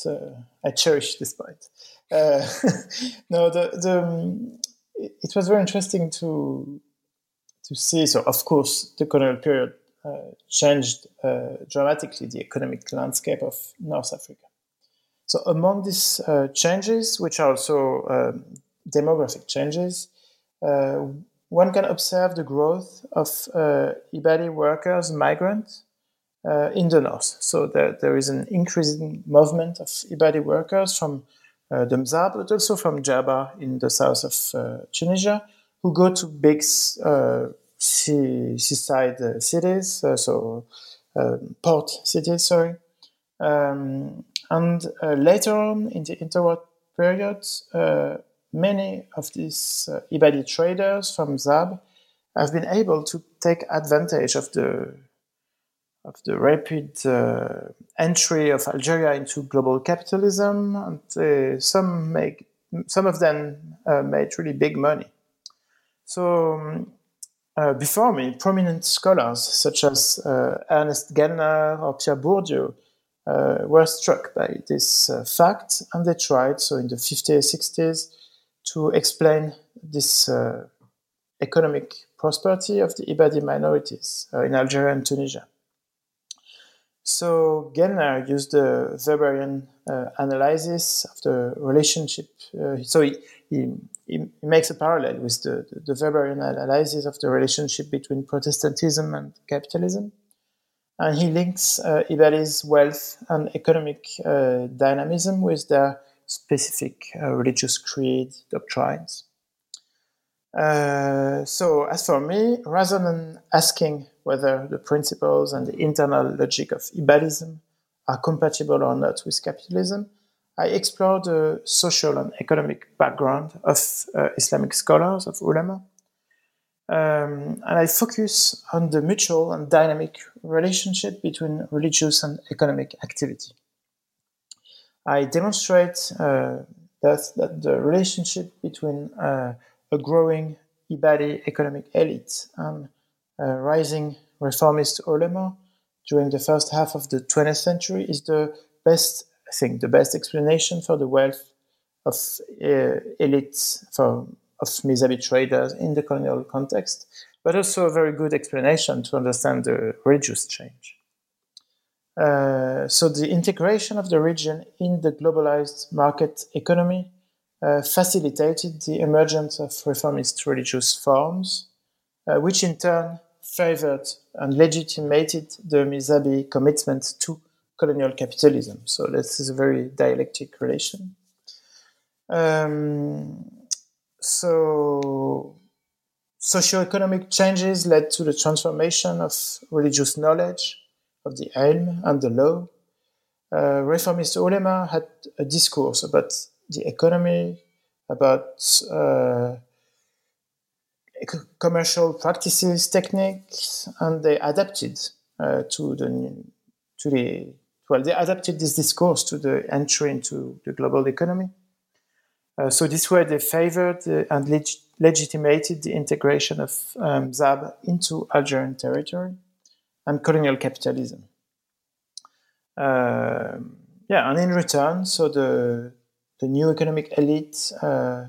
uh, I cherish this point. Uh, no, the, the, um, it was very interesting to to see. So, of course, the colonial period changed uh, dramatically the economic landscape of North Africa. So among these uh, changes, which are also um, demographic changes, one can observe the growth of uh, Ibadi workers, migrants, uh, in the north. So there, there is an increasing movement of Ibadi workers from uh, but also from Djerba in the south of uh, Tunisia, who go to big uh, sea, seaside uh, cities, uh, so um, port cities, sorry. Um, and later on in the interwar period, many of these Ibadi traders from Zab have been able to take advantage of the of the rapid uh, entry of Algeria into global capitalism, and uh, some make some of them uh, made really big money. So um, uh, before me, prominent scholars such as uh, Ernest Gellner or Pierre Bourdieu uh, were struck by this fact, and they tried, so in the 50s, 60s, to explain this economic prosperity of the Ibadi minorities in Algeria and Tunisia. So Gellner used the Weberian uh, analysis of the relationship. Uh, so he, he, he, makes a parallel with the, the, Weberian analysis of the relationship between Protestantism and capitalism. And he links uh, wealth and economic uh, dynamism with their specific uh, religious creed doctrines. Uh, so, as for me, rather than asking whether the principles and the internal logic of Ibadism are compatible or not with capitalism, I explore the social and economic background of uh, Islamic scholars, of ulama, um, and I focus on the mutual and dynamic relationship between religious and economic activity. I demonstrate uh, that, that the relationship between uh, a growing Ibadi economic elite and rising reformist ulama during the first half of the 20th century is the best, I think, the best explanation for the wealth of uh, elites, for, of Mizabi traders in the colonial context, but also a very good explanation to understand the religious change. Uh, so the integration of the region in the globalized market economy uh, facilitated the emergence of reformist religious forms, uh, which in turn favored and legitimated the Mizabi commitment to colonial capitalism. So this is a very dialectic relation. Um, so socioeconomic changes led to the transformation of religious knowledge, of the ilm and the law. Uh, reformist ulema had a discourse about the economy, about uh, commercial practices, techniques, and they adapted uh, to the to the well, they adapted this discourse to the entry into the global economy. Uh, so this way, they favored uh, and leg- legitimated the integration of um, Zab into Algerian territory and colonial capitalism. Uh, yeah, and in return, so the the new economic elite uh,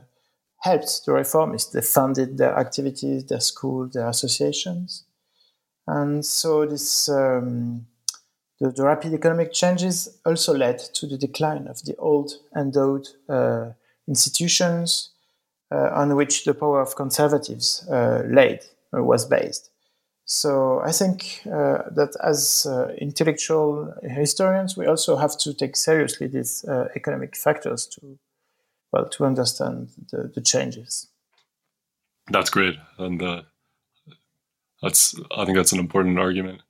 helped the reformists. They funded their activities, their schools, their associations. And so this um, the, the, rapid economic changes also led to the decline of the old endowed uh, institutions uh, on which the power of conservatives uh, laid uh, was based. So I think uh, that as uh, intellectual historians, we also have to take seriously these economic factors to well to understand the, the changes. That's great, and that's I think that's an important argument.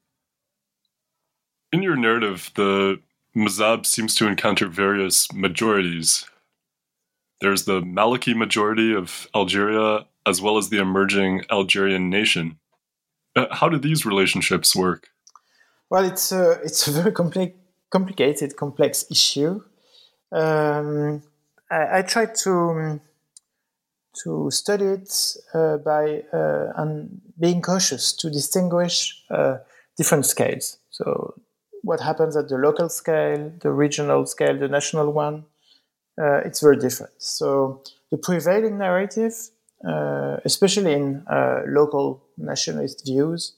In your narrative, the Mazab seems to encounter various majorities. There's the Maliki majority of Algeria, as well as the emerging Algerian nation. Uh, how do these relationships work? Well, it's a, it's a very compli- complicated, complex issue. Um, I, I tried to to study it uh, by uh, and being cautious to distinguish uh, different scales. So, what happens at the local scale, the regional scale, the national one, uh, it's very different. So, the prevailing narrative, uh, especially in uh, local nationalist views,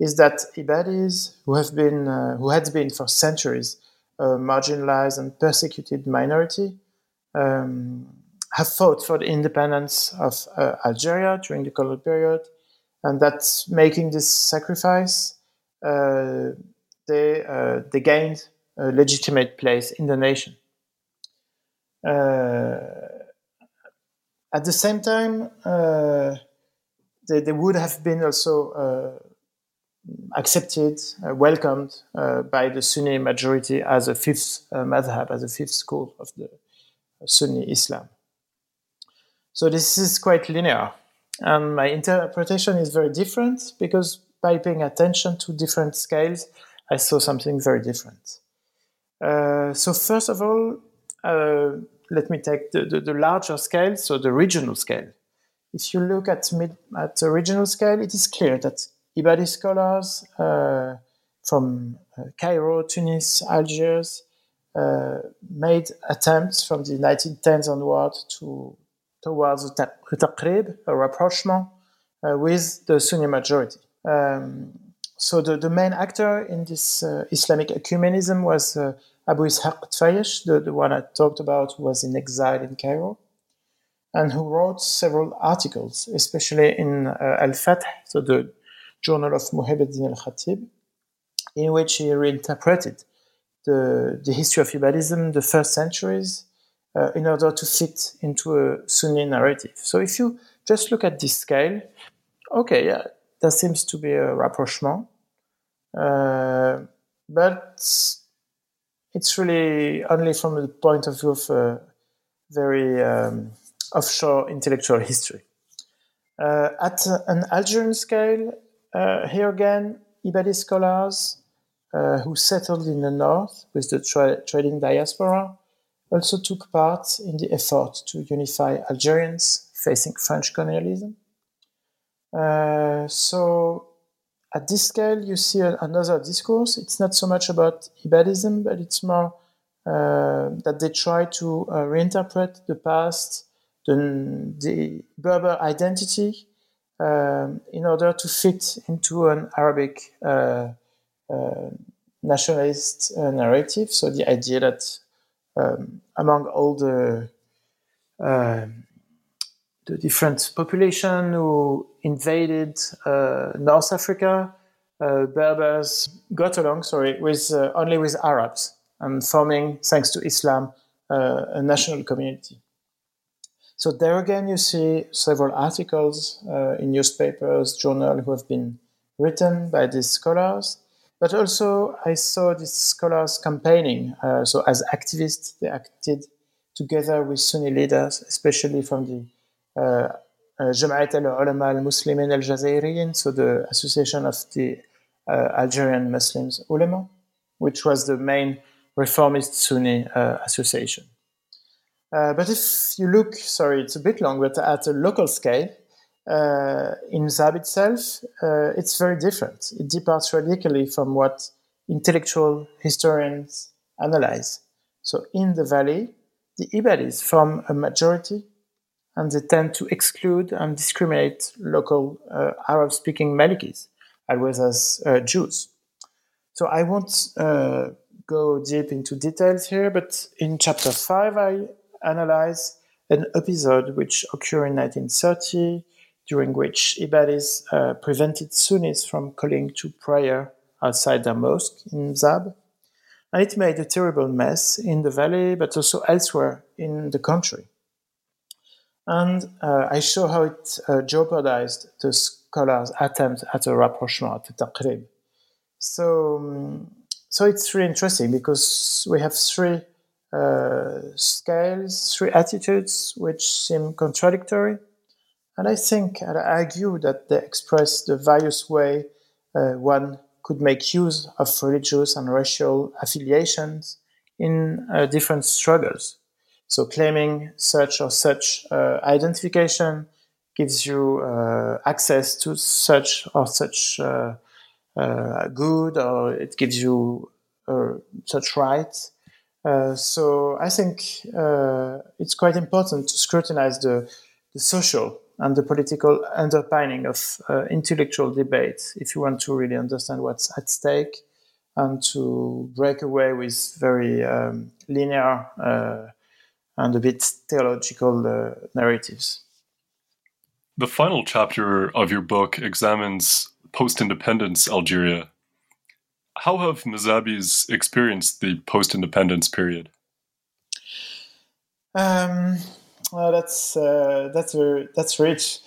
is that Ibadis, who have been, who had been for centuries, a marginalized and persecuted minority, um, have fought for the independence of uh, Algeria during the colonial period, and that's making this sacrifice. Uh, they uh, they gained a legitimate place in the nation. Uh, at the same time, uh, they, they, would have been also accepted, welcomed by the Sunni majority as a fifth madhab, as a fifth school of the Sunni Islam. So this is quite linear. And my interpretation is very different because by paying attention to different scales, I saw something very different. Uh, so first of all, uh, let me take the, the, the, larger scale, so the regional scale. If you look at mid, at the regional scale, it is clear that Ibadi scholars uh, from uh, Cairo, Tunis, Algiers uh, made attempts from the 1910s onward to towards a taqrib, a rapprochement uh, with the Sunni majority. Um, so the, the main actor in this uh, Islamic ecumenism was uh, Abu Ishaq Tfayesh, the, the one I talked about, who was in exile in Cairo, and who wrote several articles, especially in uh, Al Fath, so the journal of Muhyiddin al Khatib, in which he reinterpreted the, the history of Ibadism, the first centuries, uh, in order to fit into a Sunni narrative. So if you just look at this scale, okay, yeah, there seems to be a rapprochement, uh, but it's really only from the point of view of a very um, offshore intellectual history. Uh, at an Algerian scale, uh, here again, Ibadi scholars uh, who settled in the north with the tra- trading diaspora also took part in the effort to unify Algerians facing French colonialism. Uh, so, at this scale, you see a, another discourse. It's not so much about Ibadism, but it's more uh, that they try to uh, reinterpret the past, the, the Berber identity, um, in order to fit into an Arabic uh, uh, nationalist narrative. So, the idea that um, among all the the different population who invaded uh, North Africa, uh, Berbers got along, sorry, with uh, only with Arabs and forming, thanks to Islam, a national community. So there again, you see several articles uh, in newspapers, journals who have been written by these scholars but also, I saw these scholars campaigning. Uh, so, as activists, they acted together with Sunni leaders, especially from the Jama'at al-Ulama al-Muslimin al-Jazairiyin, so the Association of the Algerian Muslims Ulama, which was the main reformist Sunni association. Uh, but if you look, sorry, it's a bit long, but at a local scale, uh, in Zab itself, uh, it's very different. It departs radically from what intellectual historians analyze. So in the valley, the Ibadis form a majority and they tend to exclude and discriminate local uh, Arab speaking Malikis as well as uh, Jews. So I won't uh, go deep into details here, but in chapter 5, I analyze an episode which occurred in 1930 during which Ibadis uh, prevented Sunnis from calling to prayer outside their mosque in Zab. And it made a terrible mess in the valley, but also elsewhere in the country. And uh, I show how it uh, jeopardized the scholars' attempt at a rapprochement, at a taqrib. So, um, so it's really interesting because we have three uh, scales, three attitudes which seem contradictory and I think and I argue that they express the various way uh, one could make use of religious and racial affiliations in uh, different struggles. So claiming such or such uh, identification gives you uh, access to such or such uh, uh, good, or it gives you such rights. so I think it's quite important to scrutinize the, the social and the political underpinning of uh, intellectual debate if you want to really understand what's at stake and to break away with very um, linear uh, and a bit theological uh, narratives. The final chapter of your book examines post independence Algeria. How have Mazabis experienced the post independence period? Um, well, that's uh, that's that's rich.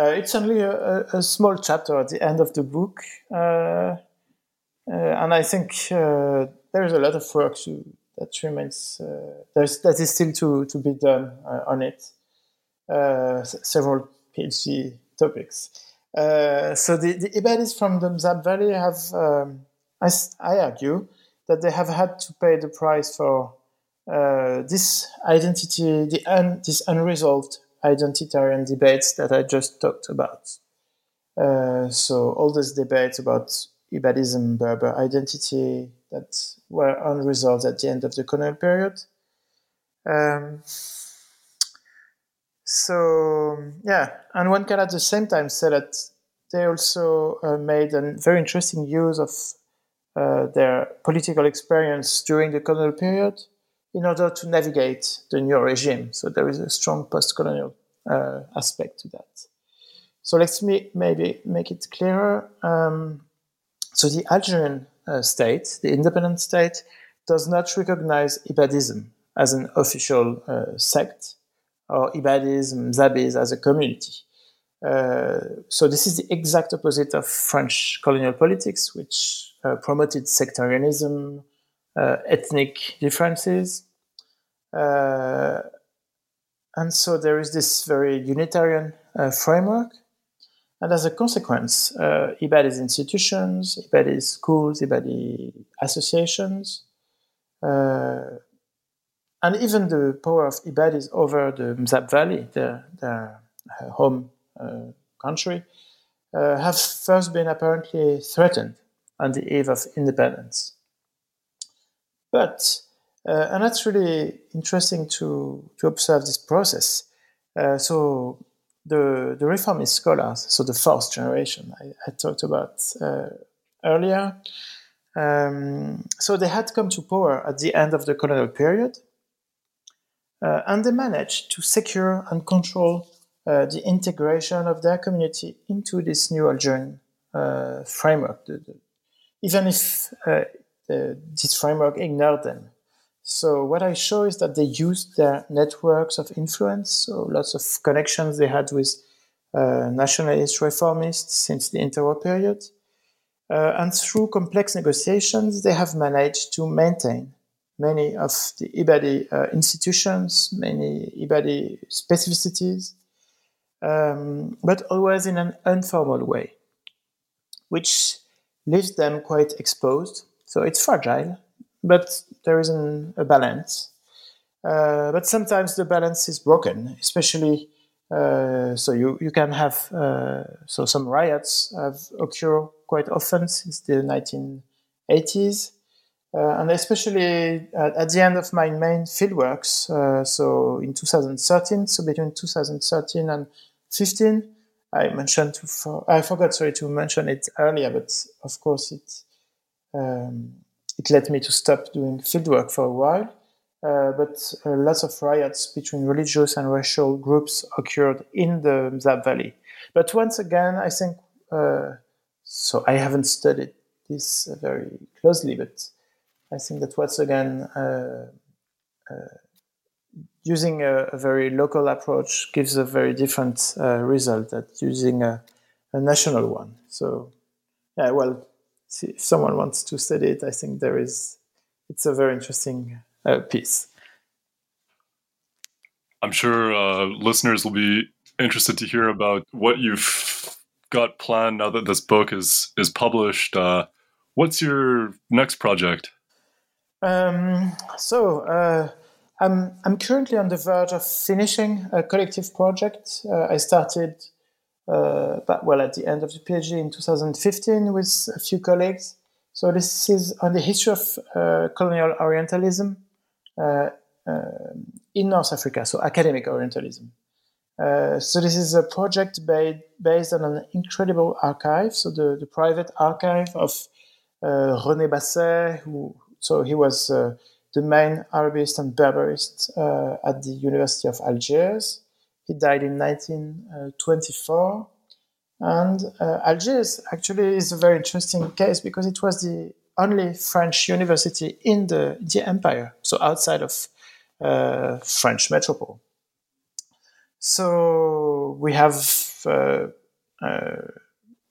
Uh, it's only a, a, small chapter at the end of the book, uh, uh and I think uh, there's a lot of work to, that remains. Uh, there's that is still to to be done on it. several PhD topics. so the, the Ibadis from the Mzab Valley have, um, I, I argue, that they have had to pay the price for uh, this identity, the un, this unresolved identitarian debates that I just talked about. Uh, so all these debates about Ibadism, Berber identity that were unresolved at the end of the colonial period. Um, so yeah, and one can at the same time say that they also uh, made a very interesting use of uh, their political experience during the colonial period in order to navigate the new regime. So there is a strong post-colonial uh, aspect to that. So let's me maybe make it clearer. Um, so the Algerian uh, state, the independent state, does not recognize Ibadism as an official uh, sect or Ibadism, Zabis as a community. Uh, so this is the exact opposite of French colonial politics, which uh, promoted sectarianism, uh, ethnic differences. Uh, and so there is this very unitarian framework. And as a consequence, uh, Ibadi institutions, Ibadi schools, Ibadi associations, uh, and even the power of Ibadis over the Mzab Valley, their, their home uh, country, uh, have first been apparently threatened on the eve of independence. But, uh, and that's really interesting to, to observe this process. Uh, so, the, the reformist scholars, so the fourth generation I, I talked about uh, earlier, um, so they had come to power at the end of the colonial period, uh, and they managed to secure and control uh, the integration of their community into this new Algerian uh, framework, the, the, even if uh, this framework ignored them. So what I show is that they used their networks of influence, so lots of connections they had with uh, nationalist reformists since the interwar period, uh, and through complex negotiations, they have managed to maintain many of the Ibadi uh, institutions, many Ibadi specificities, um, but always in an informal way, which leaves them quite exposed. So it's fragile, but there is a balance. Uh, but sometimes the balance is broken, especially uh, so you, you can have uh, so some riots have occurred quite often since the 1980s uh, and especially at, at, the end of my main fieldworks, uh, so in 2013, so between 2013 and 15, I mentioned to for, I forgot sorry to mention it earlier, but of course it um, it led me to stop doing fieldwork for a while. Uh, but uh, lots of riots between religious and racial groups occurred in the Mzab Valley. But once again, I think uh, so. I haven't studied this very closely, but I think that once again, uh, uh, using a, a, very local approach gives a very different uh, result than using a, a, national one. So, yeah, well, if someone wants to study it, I think there is, it's a very interesting uh, piece. I'm sure uh, listeners will be interested to hear about what you've got planned now that this book is is published. Uh, what's your next project? Um, so uh, I'm I'm currently on the verge of finishing a collective project. Uh, I started, but well, at the end of the PhD in 2015 with a few colleagues. So this is on the history of uh, colonial Orientalism uh, uh, in North Africa. So academic Orientalism. so this is a project ba- based on an incredible archive. So the, the private archive of René Basset, who so he was uh, the main Arabist and Berberist uh, at the University of Algiers. He died in 1924. And uh, Algiers actually is a very interesting case because it was the only French university in the, the empire, so outside of uh, French metropole. So we have uh, uh,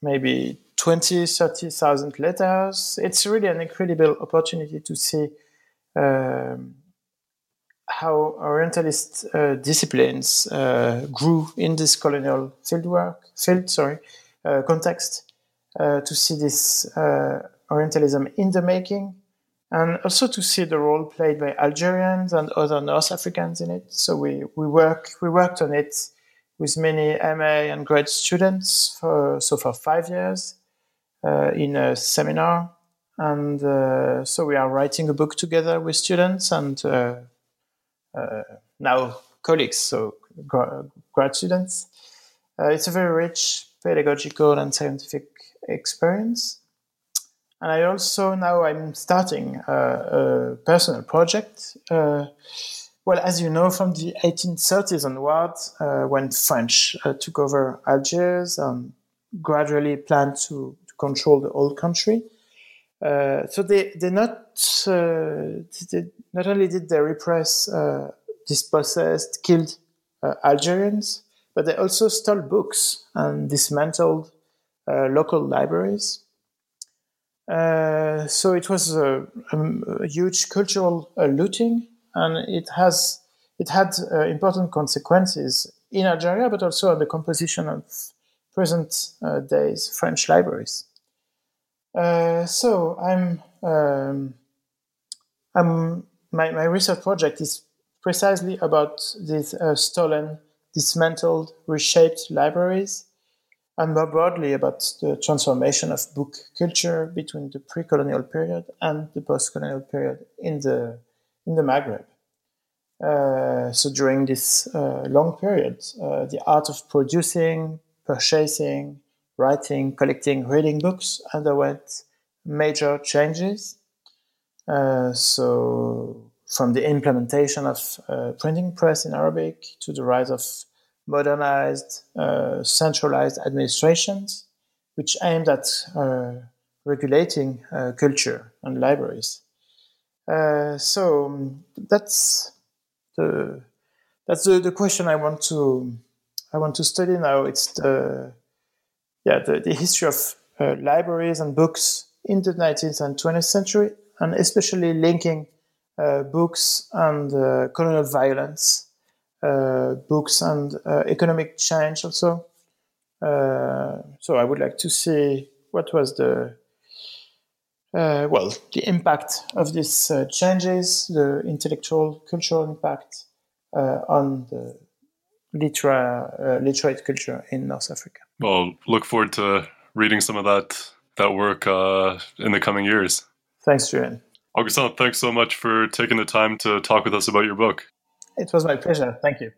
maybe 20, 30,000 letters. It's really an incredible opportunity to see um, how Orientalist uh, disciplines uh, grew in this colonial fieldwork field, sorry, uh, context, uh, to see this uh, Orientalism in the making, and also to see the role played by Algerians and other North Africans in it. So we, we work we worked on it with many MA and grad students for so for five years uh, in a seminar, and so we are writing a book together with students and uh, now colleagues, so grad students. Uh, it's a very rich pedagogical and scientific experience. And I also now I'm starting a, a personal project. Uh, well, as you know, from the 1830s onwards, uh, when French uh, took over Algiers and gradually planned to, to control the whole country, uh, so they they not uh, they, not only did they repress uh, dispossessed killed uh, Algerians, but they also stole books and dismantled uh, local libraries. so it was a, a, a huge cultural looting, and it has it had important consequences in Algeria, but also on the composition of present days French libraries. Uh, so I'm um, I'm my, my research project is precisely about these uh, stolen, dismantled, reshaped libraries, and more broadly about the transformation of book culture between the pre-colonial period and the post-colonial period in the in the Maghreb. Uh, so during this uh, long period, uh, the art of producing, purchasing, writing, collecting, reading books underwent major changes. Uh, so, from the implementation of uh, printing press in Arabic to the rise of modernized, uh, centralized administrations, which aimed at uh, regulating uh, culture and libraries. Uh, so that's the that's the, the question I want to I want to study now. It's the yeah, the, the history of uh, libraries and books in the 19th and 20th century, and especially linking uh, books and uh, colonial violence, uh, books and uh, economic change also. Uh, so I would like to see what was the well the impact of these changes, the intellectual, cultural impact on the literary, literate culture in North Africa. Well, look forward to reading some of that that work uh, in the coming years. Thanks, Julian. Augustin, thanks so much for taking the time to talk with us about your book. It was my pleasure. Thank you.